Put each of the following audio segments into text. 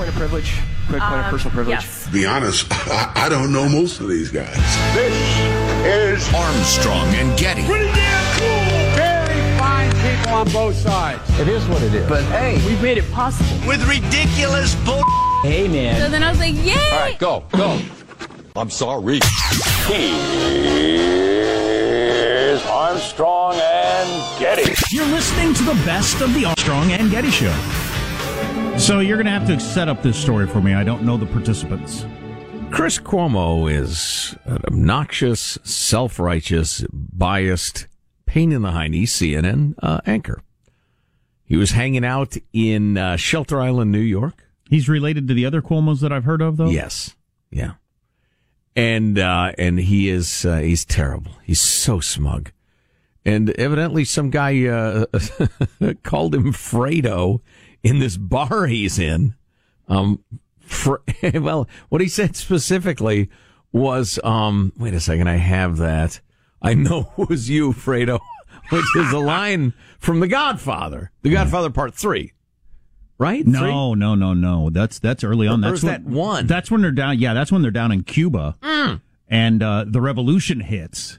Point of privilege. Quick point of um, personal privilege. To be honest, I, I don't know most of these guys. This is Armstrong and Getty. pretty damn cool. Very fine people on both sides. It is what it is. But hey, we've made it possible. With ridiculous bull. Hey, man. So then I was like, yay! All right, go, go. I'm sorry. Here's Armstrong and Getty. You're listening to the best of the Armstrong and Getty Show. So you're going to have to set up this story for me. I don't know the participants. Chris Cuomo is an obnoxious, self-righteous, biased, pain in the hiney CNN uh, anchor. He was hanging out in uh, Shelter Island, New York. He's related to the other Cuomo's that I've heard of, though. Yes, yeah, and uh, and he is uh, he's terrible. He's so smug, and evidently some guy uh, called him Fredo in this bar he's in. Um, Fr- well, what he said specifically was, um, wait a second, I have that. I know it was you, Fredo, which is a line from The Godfather, The Godfather Part Three, right? No, Three? no, no, no. That's that's early on. Or That's is that one? That's when they're down. Yeah, that's when they're down in Cuba, Mm. and uh, the revolution hits,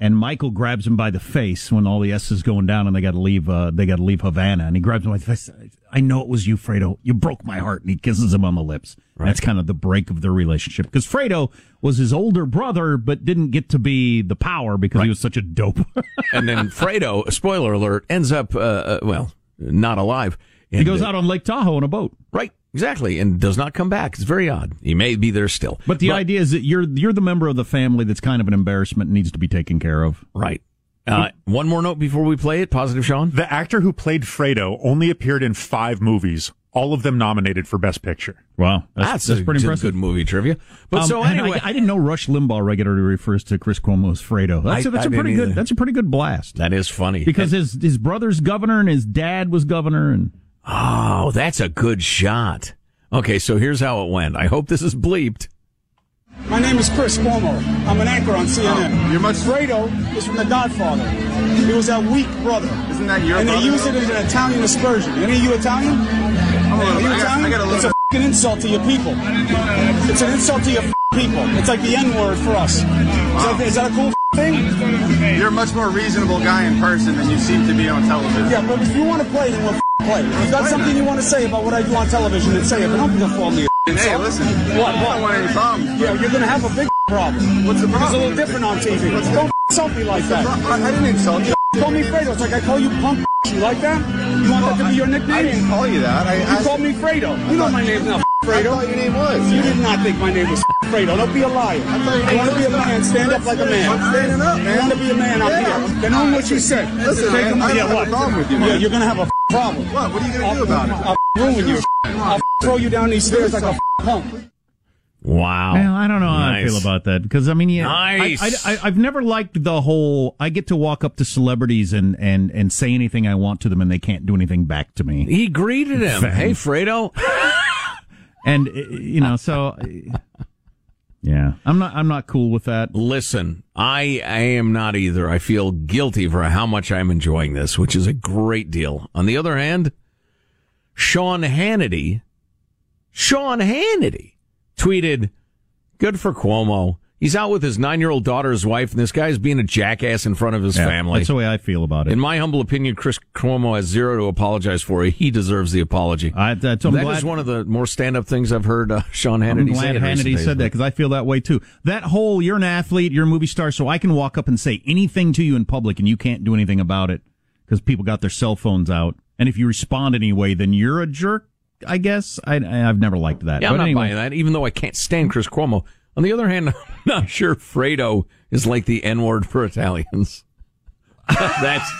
and Michael grabs him by the face when all the S is going down, and they got to leave. Uh, they got to leave Havana, and he grabs him by the face. I know it was you, Fredo. You broke my heart, and he kisses him on the lips. That's kind of the break of their relationship because Fredo was his older brother, but didn't get to be the power because he was such a dope. and then Fredo, spoiler alert, ends up, uh, uh, well, not alive. he goes uh, out on Lake Tahoe in a boat. Right, exactly, and does not come back. It's very odd. He may be there still. But the idea is that you're you're the member of the family that's kind of an embarrassment and needs to be taken care of. Right. Uh, one more note before we play it. Positive, Sean. The actor who played Fredo only appeared in five movies, all of them nominated for Best Picture. Wow, That's, that's a, pretty a impressive. good movie trivia. But Um, so anyway, I, I didn't know Rush Limbaugh regularly refers to Chris Cuomo as Fredo. That's, a I- that's I a pretty didn't good. either. That's a pretty good blast that is funny because his his brother's governor and his dad was governor and oh, that's a good shot. Okay, so here's how it went. I hope this is bleeped. My name is Chris Cuomo. I'm an anchor on CNN. Oh, you're much- Fredo is from The Godfather. He was that weak brother. Isn't that your And they use it as an Italian aspersion. Any of you Italian? I'm a little- Are you I got- Italian? I got a little it's a bit- fucking insult to your people. It's an insult to your people. It's like the N word for us. Is, that, is that a cool thing? You're a much more reasonable guy in person than you seem to be on television. Yeah, but if you want to play, then we're play. If you got something you want to say about what I do on television, then say it. But don't perform me. Hey, listen. What? I don't want any problems. Yeah, you're gonna have a big problem. What's the problem? It's a little different on TV. Don't insult me like that. I, I didn't insult you. Call me Fredo. It's like I call you punk. You like that? You want that to be your nickname? I didn't call you that. I You asked- called me Fredo. You know my name's not I thought your name was. You did not think my name was Fredo. Don't be a liar. I thought your You name want to be a man? Stand up like a man. I'm standing up, man. You want to be a man? I'm Yeah. here. Then own what you said. Listen, Take man, I don't yeah, have a what? problem with you, Yeah, man. you're gonna have a problem. What? What are you gonna I'll, do about it? I'll ruin you. I'll throw you down these stairs like a punk. Wow. Well, I don't know how I feel about that because I mean, yeah, Nice. I, I, I, I've never liked the whole. I get to walk up to celebrities and and and say anything I want to them, and they can't do anything back to me. He greeted him. Fan. Hey, Fredo. And you know, so yeah, I'm not. I'm not cool with that. Listen, I, I am not either. I feel guilty for how much I'm enjoying this, which is a great deal. On the other hand, Sean Hannity, Sean Hannity tweeted, good for Cuomo. He's out with his nine year old daughter's wife, and this guy's being a jackass in front of his Yeah, family. That's the way I feel about it. In my humble opinion, Chris Cuomo has zero to apologize for. He deserves the apology. I, that's, I'm That glad, is one of the more stand up things I've heard uh, Sean Hannity I'm say. glad in Hannity days, said that because I feel that way too. That whole you're an athlete, you're a movie star, so I can walk up and say anything to you in public and you can't do anything about it because people got their cell phones out. And if you respond anyway, then you're a jerk. I guess I, I've never liked that. Yeah, but I'm not anyway, buying that, even though I can't stand Chris Cuomo. On the other hand, I'm not sure Fredo is like the N word for Italians. that's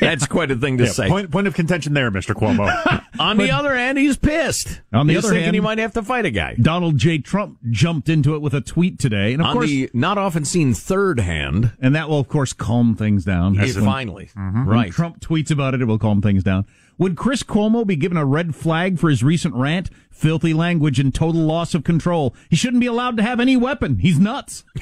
that's quite a thing to Yeah, say. point, point of contention there, Mr. Cuomo. On the other hand, he's pissed. On the he's other hand- he might have to fight a guy. Donald J. Trump jumped into it with a tweet today, and of On course, the not often seen third hand, and that will of course calm things down. When- finally mm-hmm. when right. Trump tweets about it, it will calm things down. Would Chris Cuomo be given a red flag for his recent rant? Filthy language and total loss of control. He shouldn't be allowed to have any weapon. He's nuts.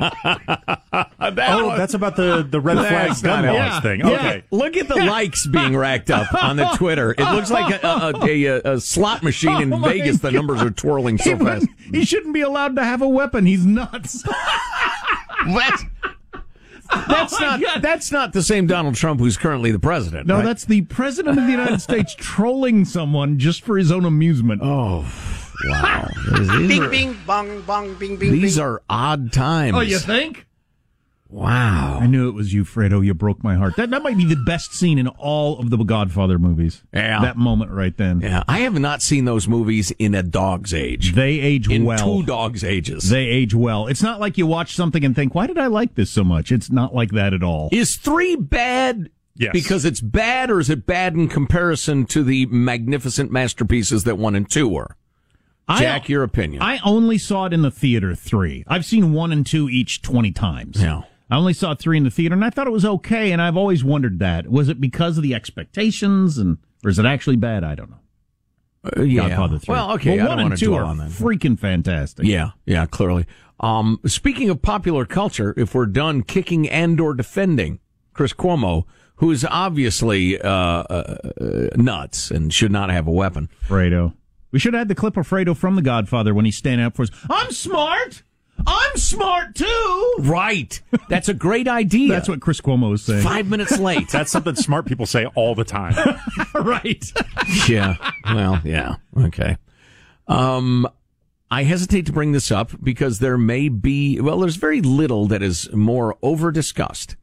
oh, that's about the, the red flag That's gun not it. laws Yeah. thing. Yeah. Okay. Look at the likes being racked up on the Twitter. It looks like a, a, a, a, a slot machine in Oh, my Vegas. The numbers are twirling so he, fast. he shouldn't be allowed to have a weapon. He's nuts. That's, that's oh not that's not the same Donald Trump who's currently the president. No, right? that's the president of the United States trolling someone just for his own amusement. oh wow. These Bing, are, bing, bong, bong, bing, bing, these bing. are odd times. Oh, you think? Wow. I knew it was you, Fredo. You broke my heart. That that might be the best scene in all of the Godfather movies. Yeah. that moment right then. Yeah, I have not seen those movies in a dog's age. They age in well. two dogs' ages. They age well. It's not like you watch something and think, "Why did I like this so much?" It's not like that at all. Is three bad Yes. because it's bad, or is it bad in comparison to the magnificent masterpieces that one and two were? Jack, your opinion. I only saw it in the theater three. I've seen one and two each twenty times. Yeah. I only saw three in the theater, and I thought it was okay. And I've always wondered that was it because of the expectations, and or is it actually bad? I don't know. Uh, yeah. Godfather three. Well, okay, Well, I one and two are freaking fantastic. Yeah, yeah, clearly. Um, speaking of popular culture, if we're done kicking and or defending Chris Cuomo, who is obviously uh, uh, uh, nuts and should not have a weapon. Fredo. We should have had the clip of Fredo from The Godfather when he's standing up for us. I'm smart. I'm smart too. Right. That's a great idea. That's what Chris Cuomo is saying. Five minutes late. That's something smart people say all the time. right. yeah. Well, yeah. Okay. Um, I hesitate to bring this up because there may be, well, there's very little that is more over discussed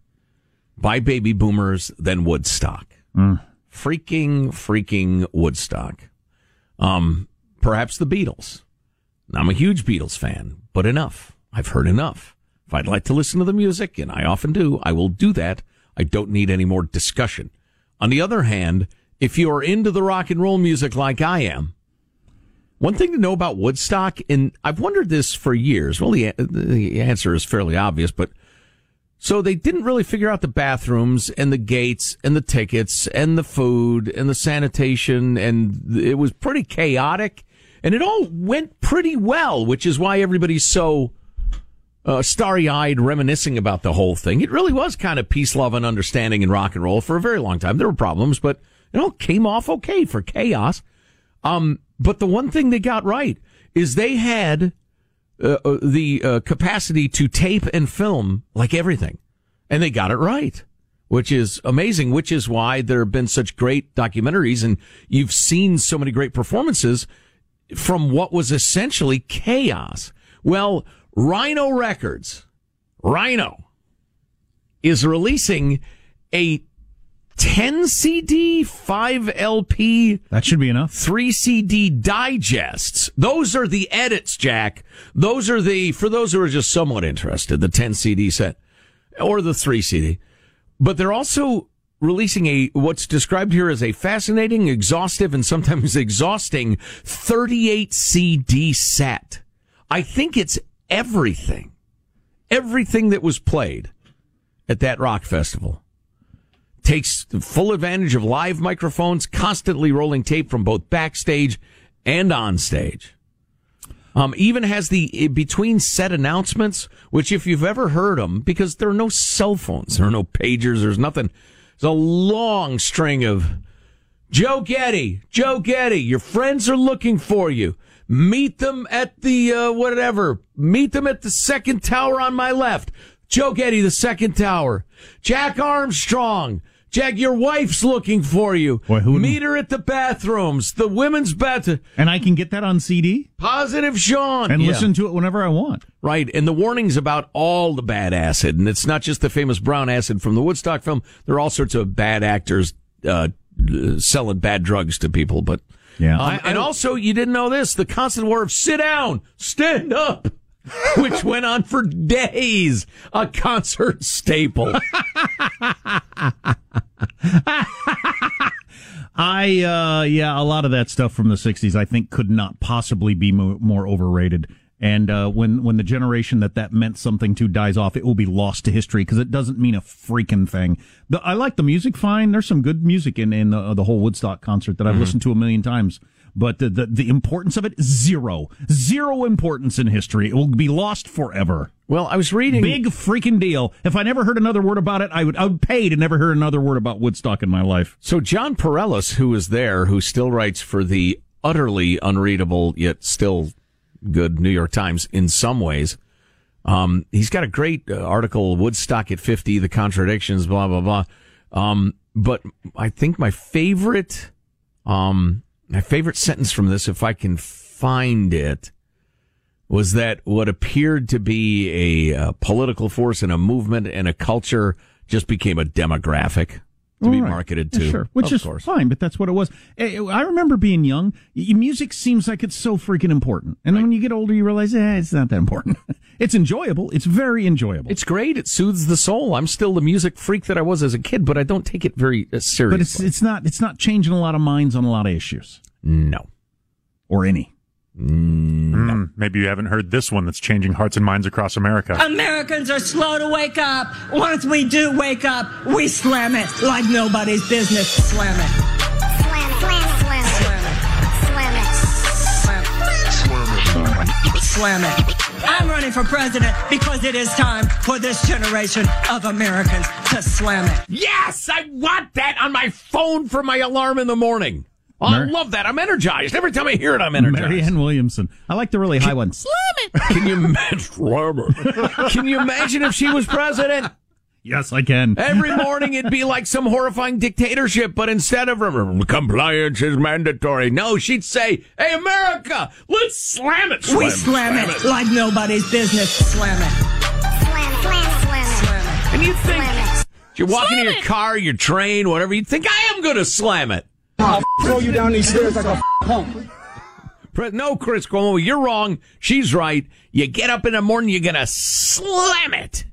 by baby boomers than Woodstock. Freaking, freaking Woodstock. Um, perhaps the Beatles. I'm a huge Beatles fan, but enough. I've heard enough. If I'd like to listen to the music, and I often do, I will do that. I don't need any more discussion. On the other hand, if you're into the rock and roll music like I am, one thing to know about Woodstock, and I've wondered this for years. Well, the, the answer is fairly obvious, but so they didn't really figure out the bathrooms and the gates and the tickets and the food and the sanitation, and it was pretty chaotic. And it all went pretty well, which is why everybody's so uh, starry-eyed reminiscing about the whole thing. It really was kind of peace, love, and understanding in rock and roll for a very long time. There were problems, but it all came off okay for chaos. Um, but the one thing they got right is they had uh, uh, the uh, capacity to tape and film like everything, and they got it right. which is amazing, which is why there have been such great documentaries and you've seen so many great performances from what was essentially chaos. Well, Rhino Records, Rhino, is releasing a 10 CD, 5 LP. That should be enough. 3 CD digests. Those are the edits, Jack. Those are the, for those who are just somewhat interested, the 10 CD set or the 3 CD. But they're also releasing a, what's described here as a fascinating, exhaustive, and sometimes exhausting 38 CD set. I think it's everything. Everything that was played at that rock festival takes full advantage of live microphones, constantly rolling tape from both backstage and on stage. Um, even has the between set announcements, which if you've ever heard them, because there are no cell phones, there are no pagers, there's nothing. There's a long string of Joe Getty, Joe Getty, your friends are looking for you. Meet them at the uh, whatever. Meet them at the second tower on my left. Joe Getty, the second tower. Jack Armstrong. Jack, your wife's looking for you. Boy, who Meet her at the bathrooms, the women's bathroom. And I can get that on CD? Positive Sean. And Yeah. listen to it whenever I want. Right. And the warnings about all the bad acid. And it's not just the famous brown acid from the Woodstock film. There are all sorts of bad actors, uh, uh, selling bad drugs to people. But, Yeah. Um, and also, you didn't know this the constant war of sit down, stand up, which went on for days. A concert staple. I uh yeah, a lot of that stuff from the '60s I think could not possibly be mo- more overrated. And uh, when when the generation that that meant something to dies off, it will be lost to history because it doesn't mean a freaking thing. The, I like the music fine. There's some good music in in the, the whole Woodstock concert that I've Mm-hmm. listened to a million times. But the, the the importance of it zero zero importance in history. It will be lost forever. Well, I was reading. Big freaking deal. If I never heard another word about it, I would I would pay to never hear another word about Woodstock in my life. So Jon Pareles, who was there, who still writes for the utterly unreadable yet still good New York Times in some ways, um, he's got a great uh, article, Woodstock at 50, the contradictions, blah, blah, blah. Um, but I think my favorite, um, my favorite sentence from this, if I can find it, was that what appeared to be a, uh political force and a movement and a culture just became a demographic to be All right. marketed Yeah, to. Sure, which is course. fine, but that's what it was. Eh, I remember being young. Music seems like it's so freaking important, and then when you get older, you realize, eh, it's not that important. it's enjoyable. It's very enjoyable. It's great. It soothes the soul. I'm still the music freak that I was as a kid, but I don't take it very uh, seriously. but it's it's not it's not changing a lot of minds on a lot of issues no. or any. Mm, maybe you haven't heard this one that's changing hearts and minds across America. Americans are slow to wake up. Once we do wake up, we slam it like nobody's business. Slam it. Slam it, slam it, slam it, slam it, Slam it. Slam it. I'm running for president because it is time for this generation of Americans to slam it. Yes, I want that on my phone for my alarm in the morning. Oh, I Mary- love that. I'm energized. Every time I hear it, I'm energized. Marianne Williamson. I like the really high one. Slam it. Can you imagine? Can you imagine if she was president? Yes, I can. Every morning it'd be like some horrifying dictatorship, but instead of "Uh, compliance is mandatory, no, she'd say, "Hey, America, let's slam it." we slam, it, like nobody's business. Slam it. slam it, slam it, slam it, Slam it. And you think slam it. you're walking in your car, your train, whatever. You think I am going to slam it? I'll throw you down these stairs like a punk. No, Chris Cuomo, you're wrong. She's right. You get up in the morning, you're going to slam it.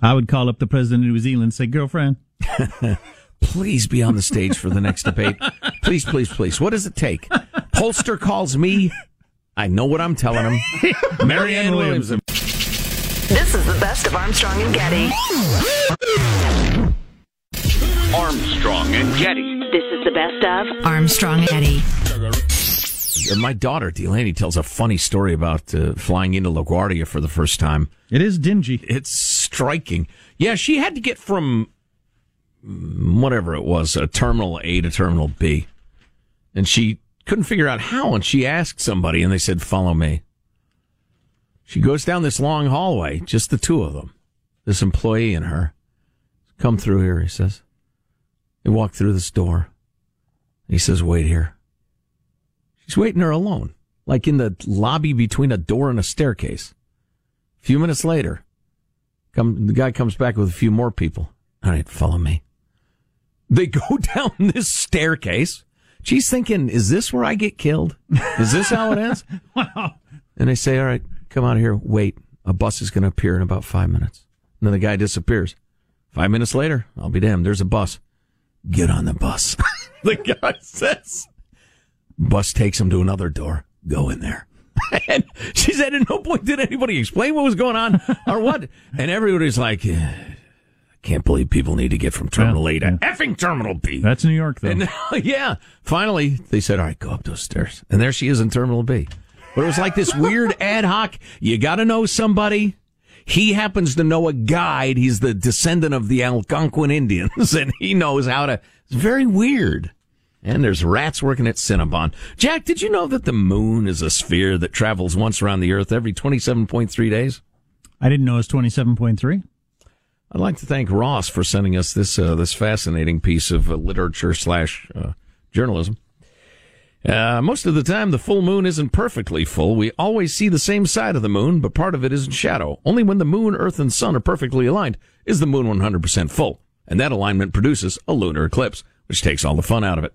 I would call up the president of New Zealand and say, "Girlfriend, Please be on the stage for the next debate. Please, please, please. What does it take? Polster calls me. I know what I'm telling him. Marianne Williamson. This is the best of Armstrong and Getty. Armstrong and Getty. This is the best of Armstrong and Getty. Uh, My daughter, Delaney, tells a funny story about uh, flying into LaGuardia for the first time. it is dingy." It's striking. Yeah, she had to get from mm, whatever it was, a terminal A to terminal B. And she couldn't figure out how. And she asked somebody, and they said, Follow me. She goes down this long hallway, just the two of them, this employee and her. Come through here, he says. They walk through this door. He says, wait here. She's waiting there alone, like in the lobby between a door and a staircase. A few minutes later, come, the guy comes back with a few more people. All right, follow me. They go down this staircase. She's thinking, is this where I get killed? Is this how it ends? wow. And they say, all right, come out here. Wait, a bus is going to appear in about five minutes. And then the guy disappears. Five minutes later, I'll be damned. There's a bus. Get on the bus. the guy says. Bus takes him to another door. Go in there. and she said, at no point did anybody explain what was going on or what. And everybody's like, "Eh, I can't believe people need to get from Terminal A to effing Terminal B. That's New York, though. And yeah, finally they said, "All right, go up those stairs." And there she is in Terminal B. But it was like this weird ad hoc. You got to know somebody. He happens to know a guide. He's the descendant of the Algonquin Indians, and he knows how to. It's very weird. And there's rats working at Cinnabon. Jack, did you know that the moon is a sphere that travels once around the Earth every 27.3 days? I didn't know it was 27.3. I'd like to thank Ross for sending us this uh, this fascinating piece of uh, literature slash uh, journalism. Uh, most of the time, the full moon isn't perfectly full. We always see the same side of the moon, but part of it is in shadow. Only when the moon, earth, and sun are perfectly aligned is the moon 100% full. And that alignment produces a lunar eclipse, which takes all the fun out of it.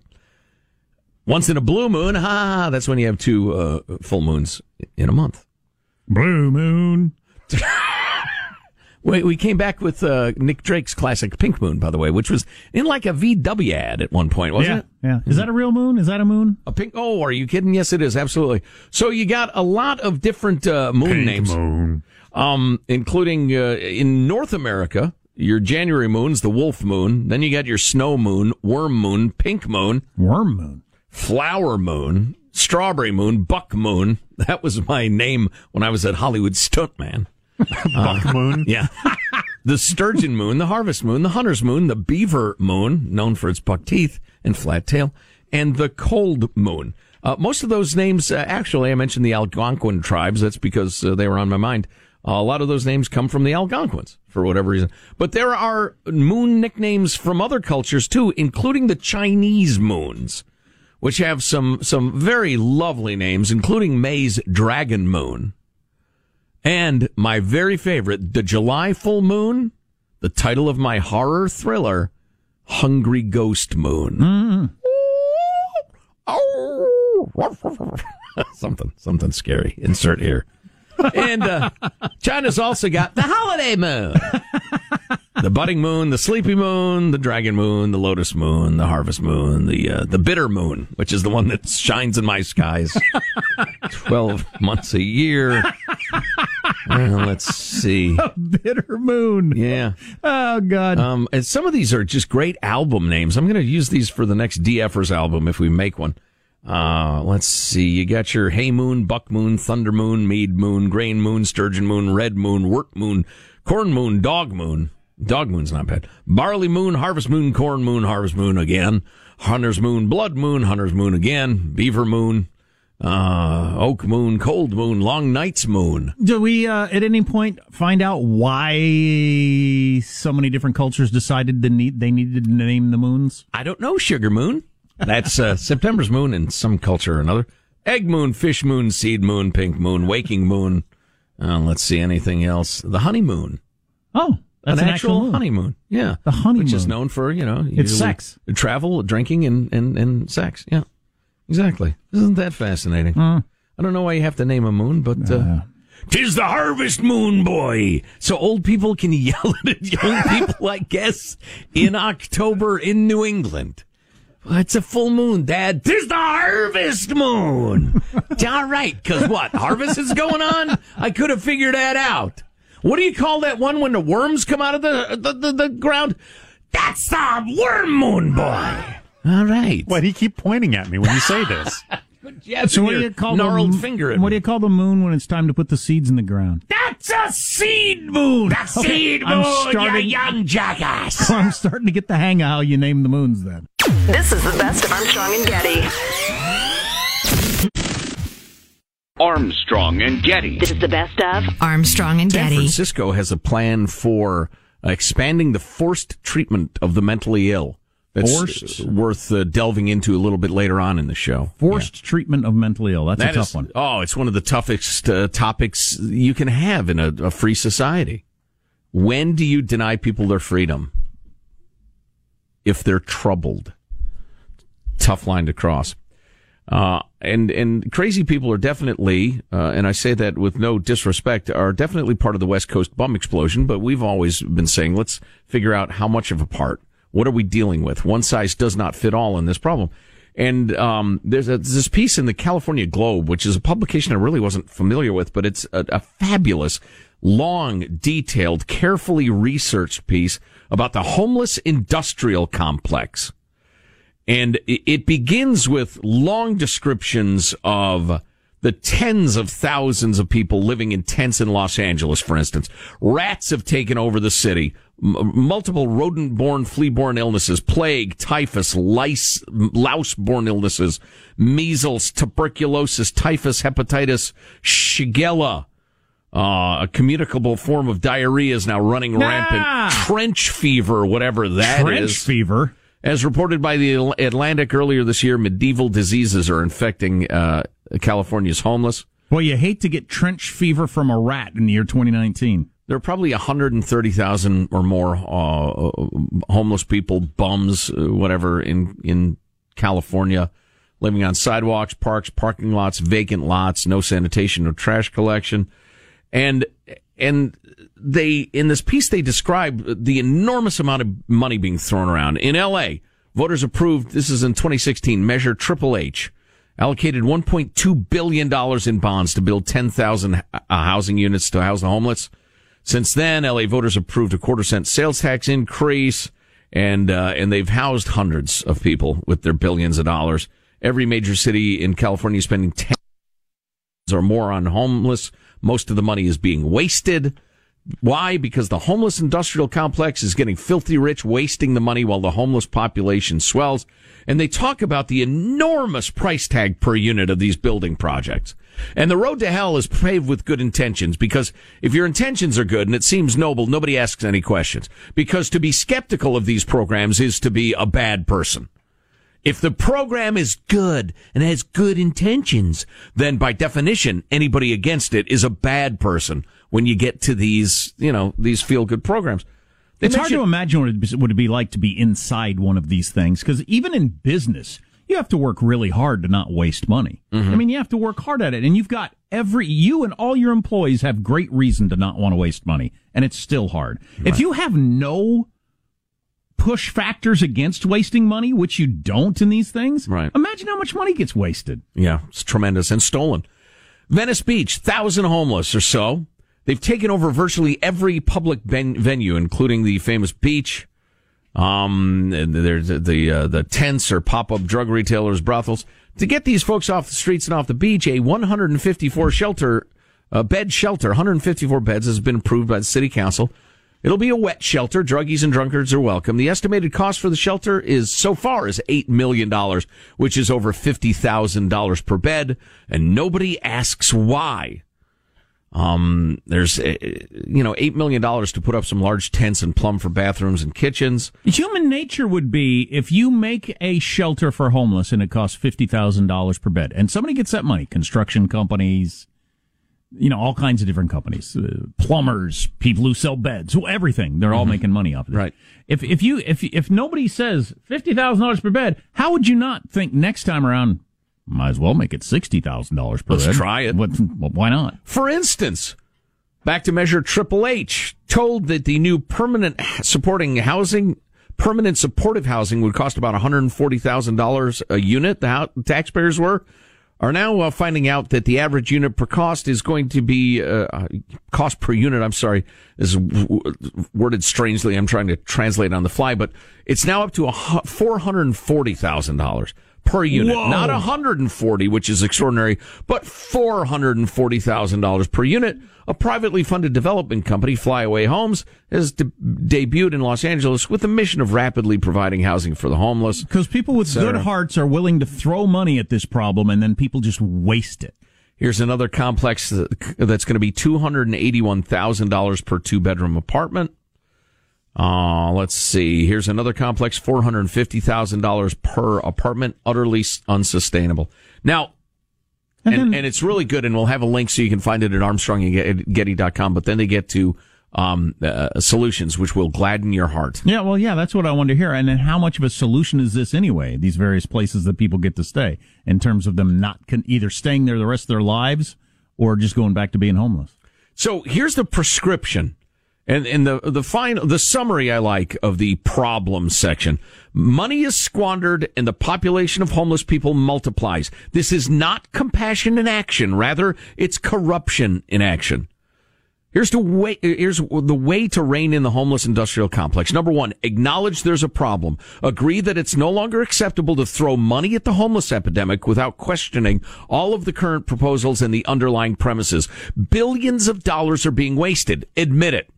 Once in a blue moon, ha, that's when you have two uh, full moons in a month. Blue moon. We, we came back with uh, Nick Drake's classic Pink Moon, by the way, which was in like a VW ad at one point, wasn't yeah, it? Yeah. Is that a real moon? Is that a moon? A pink. Oh, are you kidding? Yes, it is. Absolutely. So you got a lot of different uh, moon Pink names, moon. um, including uh, in North America. Your January moon's the wolf moon. Then you got your snow moon, worm moon, pink moon, Worm moon. flower moon, strawberry moon, buck moon. That was my name when I was at Hollywood Stuntman. Buck moon. Yeah. the sturgeon moon, the harvest moon, the hunter's moon, the beaver moon, known for its buck teeth and flat tail, and the cold moon. Uh, most of those names, uh, actually, I mentioned the Algonquin tribes. That's because uh, they were on my mind. Uh, a lot of those names come from the Algonquins for whatever reason. But there are moon nicknames from other cultures too, including the Chinese moons, which have some, some very lovely names, including May's dragon moon. And my very favorite, the July full moon, the title of my horror thriller, Hungry Ghost Moon. something, something scary. Insert here. And uh, China's also got the holiday moon, the budding moon, the sleepy moon, the dragon moon, the lotus moon, the harvest moon, the uh, the bitter moon, which is the one that shines in my skies twelve months a year. Well, let's see. A Bitter moon. Yeah. Oh God. Um, and some of these are just great album names. I'm going to use these for the next DFers album if we make one. Uh, let's see. You got your Hay Moon, Buck Moon, Thunder Moon, Mead Moon, Grain Moon, Sturgeon Moon, Red Moon, Wort Moon, Corn Moon, Dog Moon. Dog Moon's not bad. Barley Moon, Harvest Moon, Corn Moon, Harvest Moon again. Hunter's Moon, Blood Moon, Hunter's Moon again. Beaver Moon, uh, Oak Moon, Cold Moon, Long Night's Moon. Do we uh, at any point find out why so many different cultures decided to need they needed to name the moons? I don't know, Sugar Moon. That's uh, September's moon in some culture or another. Egg moon, fish moon, seed moon, pink moon, waking moon. Uh, let's see anything else. The honeymoon. Oh, that's an, an, actual, moon. honeymoon. Yeah, The honeymoon. which is known for you know It's sex. travel, drinking, and and and sex. Yeah, exactly. Isn't that fascinating? Uh, I don't know why you have to name a moon, but. Uh, Tis the harvest moon, boy. So old people can yell at young people, I guess, in October in New England. Well, it's a full moon, Dad. Tis the harvest moon. All right, because what? Harvest is going on? I could have figured that out. What do you call that one when the worms come out of the, the, the, the ground? That's the worm moon, boy. All right. Why do you keep pointing at me when you say this? Yeah, so what do you call gnarled the, finger at What me. do you call the moon when it's time to put the seeds in the ground? That's a seed moon. A Okay, seed I'm moon, starting- you young jackass. I'm starting to get the hang of how you name the moons. Then This is the best of Armstrong and Getty. Armstrong and Getty. This is the best of Armstrong and San Getty. Francisco has a plan for expanding the forced treatment of the mentally ill. That's Forced? worth uh, delving into a little bit later on in the show. Forced treatment of mentally ill. That's That a tough is- one. Oh, it's one of the toughest uh, topics you can have in a, a free society. When do you deny people their freedom? If they're troubled. Tough line to cross. Uh, and, and crazy people are definitely, uh, and I say that with no disrespect, are definitely part of the West Coast bum explosion, but we've always been saying, let's figure out how much of a part. What are we dealing with? One size does not fit all in this problem. And um, there's, a, this piece in the California Globe, which is a publication I really wasn't familiar with, but it's a, a fabulous, long, detailed, carefully researched piece about the homeless industrial complex. And it begins with long descriptions of the tens of thousands of people living in tents in Los Angeles, for instance. Rats have taken over the city. M- multiple rodent-borne, flea-borne illnesses, plague, typhus, lice, louse-borne illnesses, measles, tuberculosis, typhus, hepatitis, shigella, uh, a communicable form of diarrhea is now running rampant. Trench fever, whatever that is. Trench fever. As reported by the Atlantic earlier this year, medieval diseases are infecting uh, California's homeless. Well, you hate to get trench fever from a rat in the year 2019. There are probably 130,000 or more uh, homeless people, bums, uh, whatever, in in California, living on sidewalks, parks, parking lots, vacant lots, no sanitation, no trash collection, and and they in this piece they describe the enormous amount of money being thrown around in L.A. Voters approved. This is in 2016. Measure Triple H allocated 1.2 billion dollars in bonds to build 10,000 uh, housing units to house the homeless. Since then, LA voters approved a quarter cent sales tax increase, and uh, and they've housed hundreds of people with their billions of dollars. Every major city in California is spending ten or more on homeless. Most of the money is being wasted. Why? Because the homeless industrial complex is getting filthy rich, wasting the money while the homeless population swells. And they talk about the enormous price tag per unit of these building projects. And the road to hell is paved with good intentions because if your intentions are good and it seems noble, nobody asks any questions. Because to be skeptical of these programs is to be a bad person. If the program is good and has good intentions, then by definition, anybody against it is a bad person when you get to these, you know, these feel good programs. It's hard to imagine what what it'd be like to be inside one of these things because even in business, you have to work really hard to not waste money. Mm-hmm. I mean, you have to work hard at it, and you've got every you and all your employees have great reason to not want to waste money, and it's still hard. If you have no push factors against wasting money, which you don't in these things, Right. imagine how much money gets wasted. Yeah, it's tremendous and stolen. Venice Beach, thousand homeless or so. They've taken over virtually every public ven- venue, including the famous beach. Um, there's the uh, the tents or pop up drug retailers, brothels. To get these folks off the streets and off the beach, a 154 shelter, uh, bed shelter, 154 beds has been approved by the city council. It'll be a wet shelter. Druggies and drunkards are welcome. The estimated cost for the shelter is so far is $8 million, which is over $50,000 per bed. And nobody asks why. Um, there's, uh, you know, $8 million to put up some large tents and plumb for bathrooms and kitchens. Human nature would be if you make a shelter for homeless and it costs fifty thousand dollars per bed, and somebody gets that money, construction companies, you know, all kinds of different companies, uh, plumbers, people who sell beds, everything, they're all making money off of it. Right. If if you if if nobody says fifty thousand dollars per bed, how would you not think next time around? Might as well make it sixty thousand dollars per Let's bed. try it. What, why not? For instance, back to measure Triple H told that the new permanent supporting housing, permanent supportive housing would cost about $140,000 a unit. The taxpayers were are now uh, finding out that the average unit per cost is going to be uh, uh, cost per unit. I'm sorry, is w- worded strangely. I'm trying to translate on the fly, but it's now up to a four hundred and forty thousand dollars per unit, Whoa. not 140, which is extraordinary, but $440,000 per unit. A privately funded development company, Flyaway Homes, has de- debuted in Los Angeles with the mission of rapidly providing housing for the homeless. Because people with good hearts are willing to throw money at this problem, and then people just waste it. Here's another complex that's going to be $281,000 per two bedroom apartment. Uh, let's see. Here's another complex, $450,000 per apartment, utterly unsustainable. Now, and, and, it's really good, and we'll have a link so you can find it at armstrongandgetty.com, but then they get to um, uh, solutions which will gladden your heart. Yeah, well, yeah, that's what I wanted to hear. And then how much of a solution is this anyway? These various places that people get to stay in terms of them not con- either staying there the rest of their lives or just going back to being homeless. So here's the prescription. And, and the, the final, the summary I like of the problem section. Money is squandered and the population of homeless people multiplies. This is not compassion in action. Rather, it's corruption in action. Here's the way, here's the way to rein in the homeless industrial complex. Number one, acknowledge there's a problem. Agree that it's no longer acceptable to throw money at the homeless epidemic without questioning all of the current proposals and the underlying premises. Billions of dollars are being wasted. Admit it.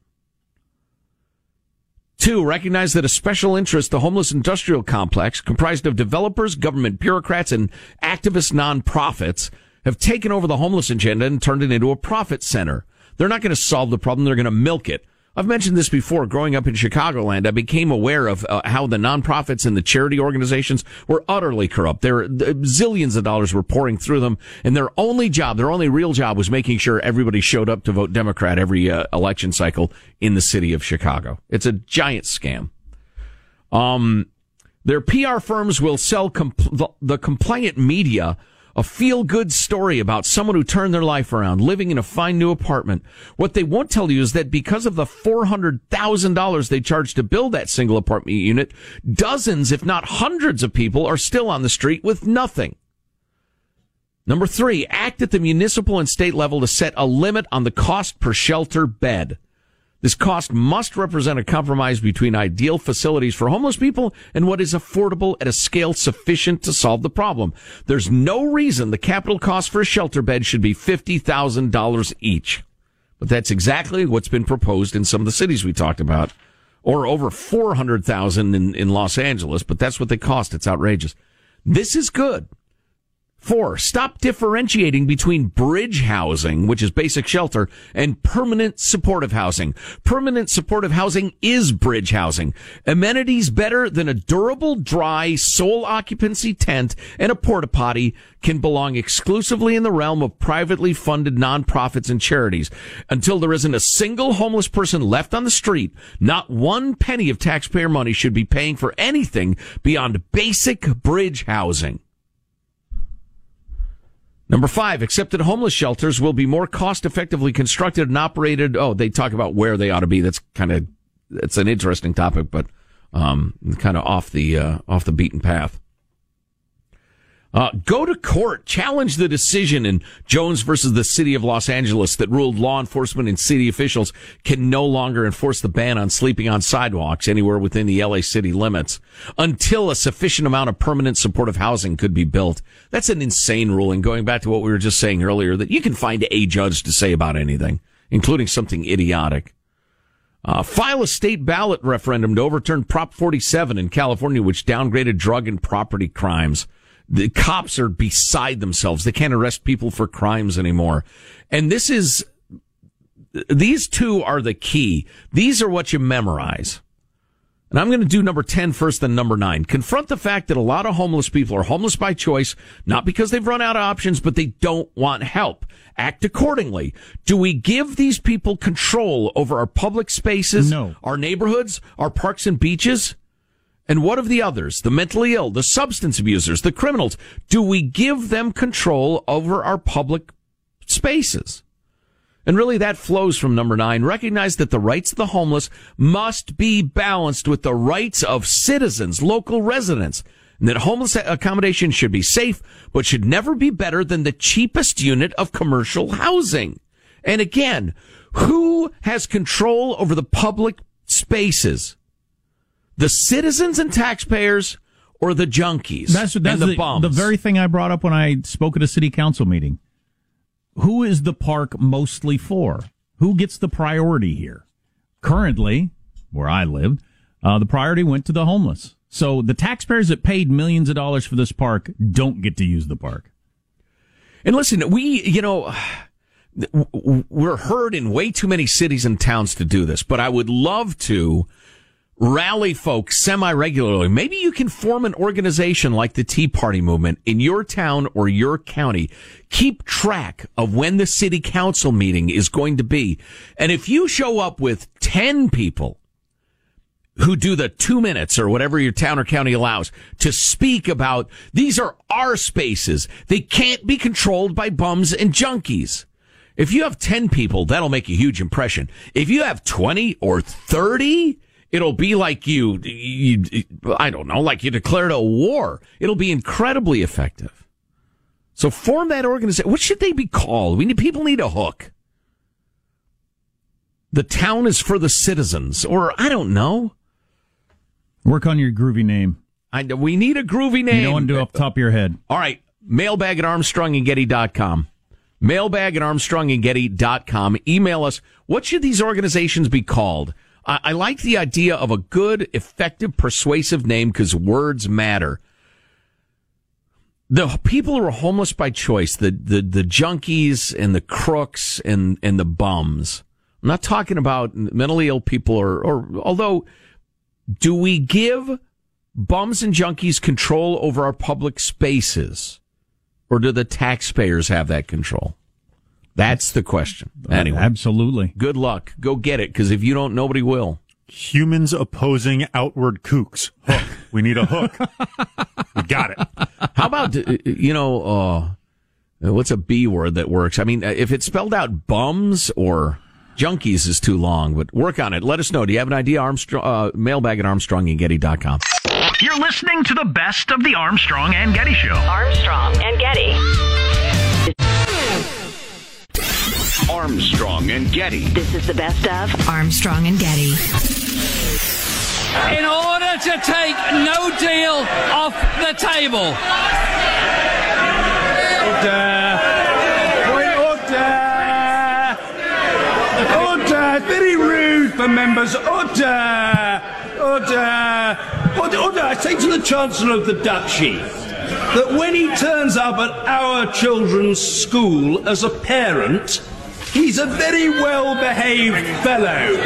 Two, recognize that a special interest, the homeless industrial complex, comprised of developers, government bureaucrats, and activist nonprofits, have taken over the homeless agenda and turned it into a profit center. They're not going to solve the problem. They're going to milk it. I've mentioned this before. Growing up in Chicagoland, I became aware of uh, how the nonprofits and the charity organizations were utterly corrupt. There, zillions of dollars were pouring through them, and their only job, their only real job, was making sure everybody showed up to vote Democrat every uh, election cycle in the city of Chicago. It's a giant scam. Um, their PR firms will sell compl- the compliant media a feel good story about someone who turned their life around, living in a fine new apartment. What they won't tell you is that because of the $400,000 they charge to build that single apartment unit, dozens, if not hundreds of people are still on the street with nothing. Number three, act at the municipal and state level to set a limit on the cost per shelter bed. This cost must represent a compromise between ideal facilities for homeless people and what is affordable at a scale sufficient to solve the problem. There's no reason the capital cost for a shelter bed should be $50,000 each. But that's exactly what's been proposed in some of the cities we talked about, or over 400,000 in, in Los Angeles, but that's what they cost. It's outrageous. This is good. Four, stop differentiating between bridge housing, which is basic shelter, and permanent supportive housing. Permanent supportive housing is bridge housing. Amenities better than a durable, dry, sole occupancy tent and a porta potty can belong exclusively in the realm of privately funded nonprofits and charities. Until there isn't a single homeless person left on the street, not one penny of taxpayer money should be paying for anything beyond basic bridge housing. Number five, accepted homeless shelters will be more cost effectively constructed and operated. Oh, they talk about where they ought to be. That's kind of, it's an interesting topic, but, um, kind of off the, uh, off the beaten path. Uh, go to court, challenge the decision in Jones versus the city of Los Angeles that ruled law enforcement and city officials can no longer enforce the ban on sleeping on sidewalks anywhere within the LA city limits until a sufficient amount of permanent supportive housing could be built. That's an insane ruling going back to what we were just saying earlier that you can find a judge to say about anything, including something idiotic. Uh, file a state ballot referendum to overturn Prop 47 in California, which downgraded drug and property crimes the cops are beside themselves. They can't arrest people for crimes anymore. And this is, these two are the key. These are what you memorize. And I'm going to do number 10 first, then number nine. Confront the fact that a lot of homeless people are homeless by choice, not because they've run out of options, but they don't want help. Act accordingly. Do we give these people control over our public spaces, no. our neighborhoods, our parks and beaches? And what of the others, the mentally ill, the substance abusers, the criminals? Do we give them control over our public spaces? And really that flows from number nine. Recognize that the rights of the homeless must be balanced with the rights of citizens, local residents. And that homeless accommodation should be safe, but should never be better than the cheapest unit of commercial housing. And again, who has control over the public spaces? The citizens and taxpayers or the junkies that's, that's the, the? The very thing I brought up when I spoke at a city council meeting. Who is the park mostly for? Who gets the priority here? Currently, where I lived, uh, the priority went to the homeless. So the taxpayers that paid millions of dollars for this park don't get to use the park. And listen, we, you know, we're heard in way too many cities and towns to do this, but I would love to rally folks semi regularly. Maybe you can form an organization like the Tea Party movement in your town or your county. Keep track of when the city council meeting is going to be. And if you show up with 10 people who do the two minutes or whatever your town or county allows to speak about these are our spaces. They can't be controlled by bums and junkies. If you have 10 people, that'll make a huge impression. If you have 20 or 30, it'll be like you, you, I don't know, like you declared a war. It'll be incredibly effective. So form that organization. What should they be called? We need, people need a hook. The town is for the citizens, or I don't know. Work on your groovy name. I, we need a groovy name. You don't want to do off the top of your head. All right. Mailbag at armstrongandgetty.com. Mailbag at armstrongandgetty.com. Email us. What should these organizations be called? I, I like the idea of a good, effective, persuasive name because words matter. The people who are homeless by choice, the, the, the junkies and the crooks and, and the bums. I'm not talking about mentally ill people or, or, although, do we give bums and junkies control over our public spaces? Or do the taxpayers have that control? That's the question. Anyway. Absolutely. Good luck. Go get it, because if you don't, nobody will. Humans opposing outward kooks. Hook. We need a hook. we got it. How about, uh, you know, uh, what's a B word that works? I mean, uh, if it's spelled out bums or junkies is too long, but work on it. Let us know. Do you have an idea? Armstrong, uh, mailbag at armstrongandgetty.com. You're listening to the best of the Armstrong and Getty Show. Armstrong and Getty. Armstrong and Getty. This is the best of Armstrong and Getty. In order to take no deal off the table. Order. Point order. Order. Very rude for members. Order. Order. Order. Order. I say to the Chancellor of the Duchy that when he turns up at our children's school as a parent, He's a very well behaved fellow.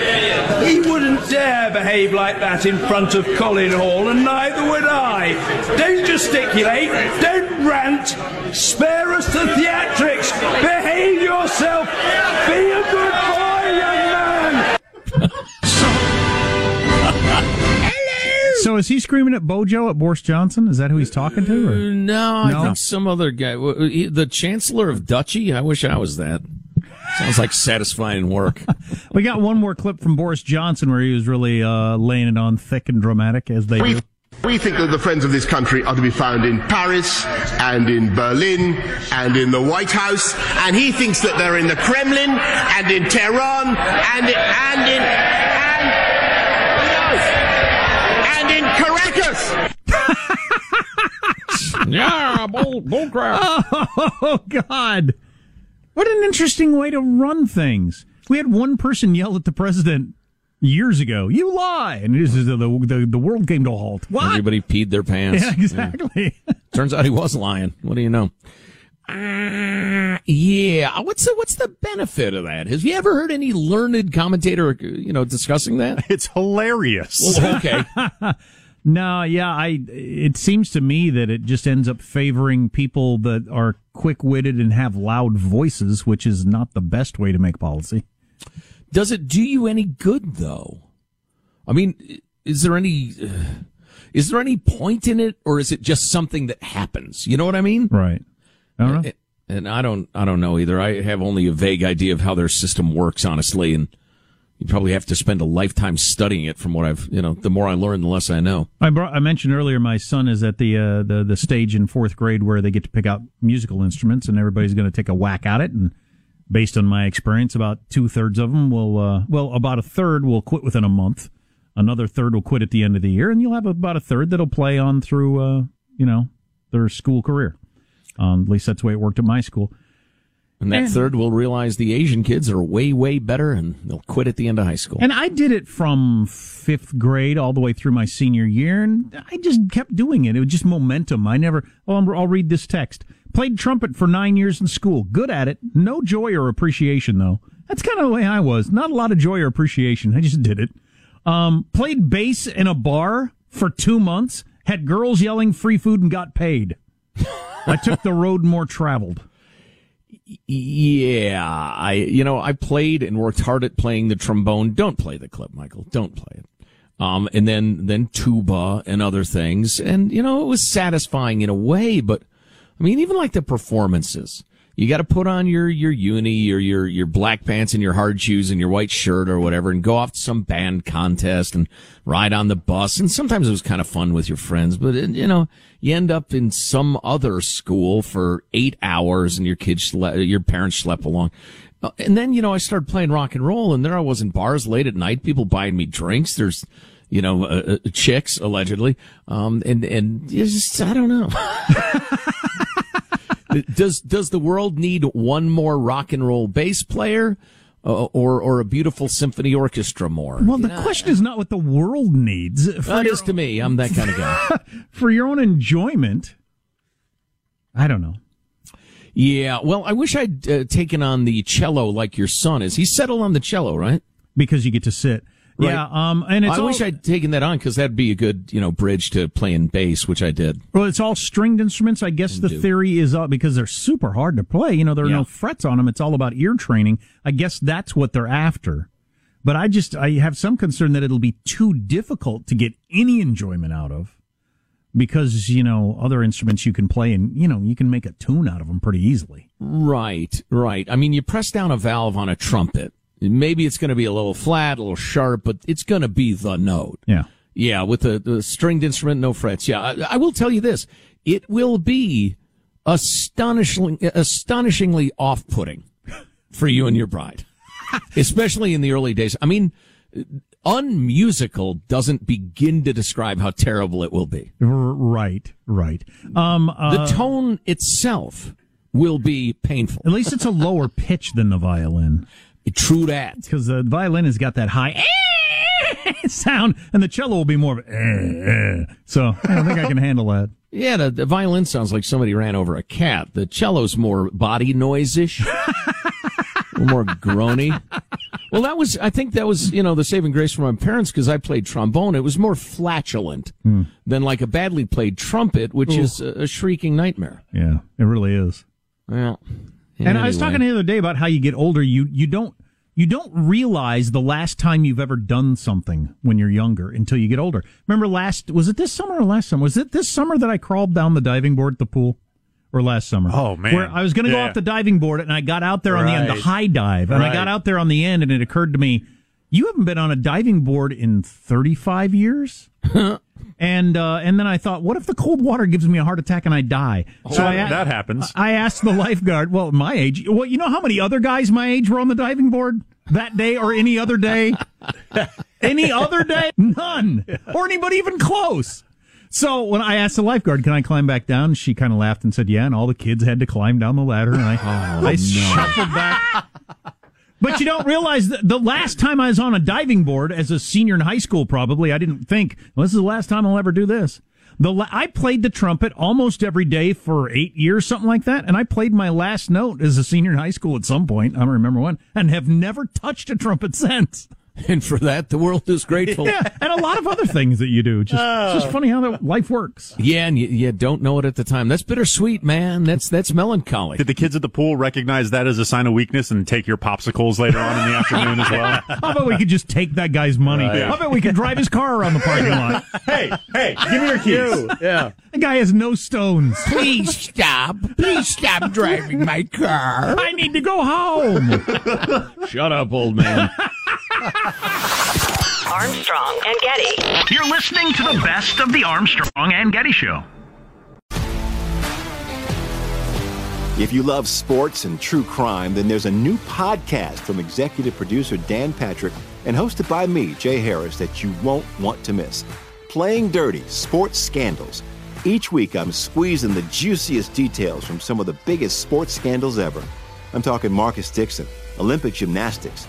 He wouldn't dare behave like that in front of Colin Hall, and neither would I. Don't gesticulate, don't rant, spare us the theatrics, behave yourself, be a good boy, young man. So is he screaming at Bojo at Boris Johnson? Is that who he's talking to? Or? No, I think some other guy. The Chancellor of Duchy. I wish I was that. Sounds like satisfying work. We got one more clip from Boris Johnson where he was really uh, laying it on thick and dramatic as they We, do. we think that the friends of this country are to be found in Paris and in Berlin and in the White House, and he thinks that they're in the Kremlin and in Tehran and in, and in and, and in Caracas. yeah, bull, bull crap. Oh God! What an interesting way to run things. We had one person yell at the president years ago, "You lie!" and this is the the, the world came to a halt. What? Everybody peed their pants. Yeah, exactly. Turns out he was lying. What do you know? Uh, yeah. What's the what's the benefit of that? Have you ever heard any learned commentator, you know, discussing that? It's hilarious. Well, okay. No, yeah, I. It seems to me that it just ends up favoring people that are quick-witted and have loud voices, which is not the best way to make policy. Does it do you any good though? I mean, is there any uh, is there any point in it, or is it just something that happens? You know what I mean? Right. I don't know. And I don't I don't know either. I have only a vague idea of how their system works, honestly, and you probably have to spend a lifetime studying it. From what I've you know, the more I learn, the less I know. I brought, I mentioned earlier my son is at the uh, the the stage in fourth grade where they get to pick out musical instruments and everybody's going to take a whack at it and based on my experience about two thirds of them will uh, well about a third will quit within a month another third will quit at the end of the year and you'll have about a third that'll play on through uh, you know their school career um, at least that's the way it worked at my school And that And- third will realize the Asian kids are way way better, and they'll quit at the end of high school. And I did it from fifth grade all the way through my senior year, and I just kept doing it. It was just momentum. I never, oh, I'll read this text. Played trumpet for nine years in school. Good at it. No joy or appreciation, though. That's kind of the way I was. Not a lot of joy or appreciation. I just did it. Um, played bass in a bar for two months. Had girls yelling free food and got paid. I took the road more traveled. Yeah, I you know I played and worked hard at playing the trombone. Don't play the clip, Michael. Don't play it. Um, and then then tuba and other things, and you know it was satisfying in a way. But I mean, even like the performances, you got to put on your your uni or your your black pants and your hard shoes and your white shirt or whatever, and go off to some band contest and ride on the bus. And sometimes it was kind of fun with your friends, but it, you know you end up in some other school for eight hours, and your kids sle- your parents slept along. Uh, And then, you know, I started playing rock and roll and there I was in bars late at night, people buying me drinks. There's, you know, uh, uh, chicks allegedly. Um, and, and just, I don't know. does, does the world need one more rock and roll bass player? Uh, or, or a beautiful symphony orchestra more. Well, the question is not what the world needs. For is to me. I'm that kind of guy. for your own enjoyment. I don't know. Yeah, well, I wish I'd uh, taken on the cello like your son is. He's settled on the cello, right? Because you get to sit. Right. Yeah, um, and it's I all, wish I'd taken that on because that'd be a good, you know, bridge to playing bass, which I did. well, it's all stringed instruments. I guess the do. theory is uh, because they're super hard to play. You know, there are Yeah. no frets on them. It's all about ear training. I guess that's what they're after. But I just I have some concern that it'll be too difficult to get any enjoyment out of because you know other instruments you can play and you know you can make a tune out of them pretty easily. Right, right. I mean, you press down a valve on a trumpet. Maybe it's going to be a little flat, a little sharp, but it's going to be the note. Yeah. Yeah, with the, the stringed instrument, no frets. Yeah, I, I will tell you this: it will be astonishingly, astonishingly off-putting for you and your bride, especially in the early days. I mean, unmusical doesn't begin to describe how terrible it will be. Right, right. Um, uh, The tone itself will be painful. At least it's a lower pitch than the violin. True that. Because the violin has got that high sound, and the cello will be more of a, so I don't think I can handle that. Yeah, the, the violin sounds like somebody ran over a cat. The cello's more body noise-ish. more groany. Well, that was, I think that was, you know, the saving grace for my parents because I played trombone. It was more flatulent hmm. than like a badly played trumpet, which Ooh. is a, a shrieking nightmare. Yeah, it really is. Well, And I was talking the other day about how you get older, you you don't you don't realize the last time you've ever done something when you're younger until you get older. Remember last was it this summer or last summer? Was it this summer that I crawled down the diving board at the pool? Or last summer. Oh, man. Where I was gonna go off the diving board and I got out there on the end, the high dive, and I got out there on the end and it occurred to me, you haven't been on a diving board in thirty five years? And uh, and then I thought, what if the cold water gives me a heart attack and I die? That- I, that happens. I asked the lifeguard, well, my age, well, you know how many other guys my age were on the diving board that day or any other day? any other day? None. Or anybody even close. So when I asked the lifeguard, can I climb back down? She kind of laughed and said, yeah. And all the kids had to climb down the ladder. And I, I shuffled back. But you don't realize that the last time I was on a diving board as a senior in high school, probably, I didn't think, well, this is the last time I'll ever do this. The la- I played the trumpet almost every day for eight years, something like that. And I played my last note as a senior in high school at some point. I don't remember when, and have never touched a trumpet since. And for that, the world is grateful. Yeah, and a lot of other things that you do. Just, it's just funny how that life works. Yeah, and you, you don't know it at the time. That's bittersweet, man. That's that's melancholy. Did the kids at the pool recognize that as a sign of weakness and take your popsicles later on in the afternoon as well? How about we could just take that guy's money? Right. How about we could drive his car around the parking lot? hey, hey, give me your keys. Yeah. The guy has no stones. Please stop. Please stop driving my car. I need to go home. Shut up, old man. Armstrong and Getty. You're listening to the best of the Armstrong and Getty Show. If you love sports and true crime, then there's a new podcast from executive producer Dan Patrick and hosted by me, Jay Harris, that you won't want to miss. Playing Dirty Sports Scandals. Each week, I'm squeezing the juiciest details from some of the biggest sports scandals ever. I'm talking Marcus Dixon, Olympic gymnastics,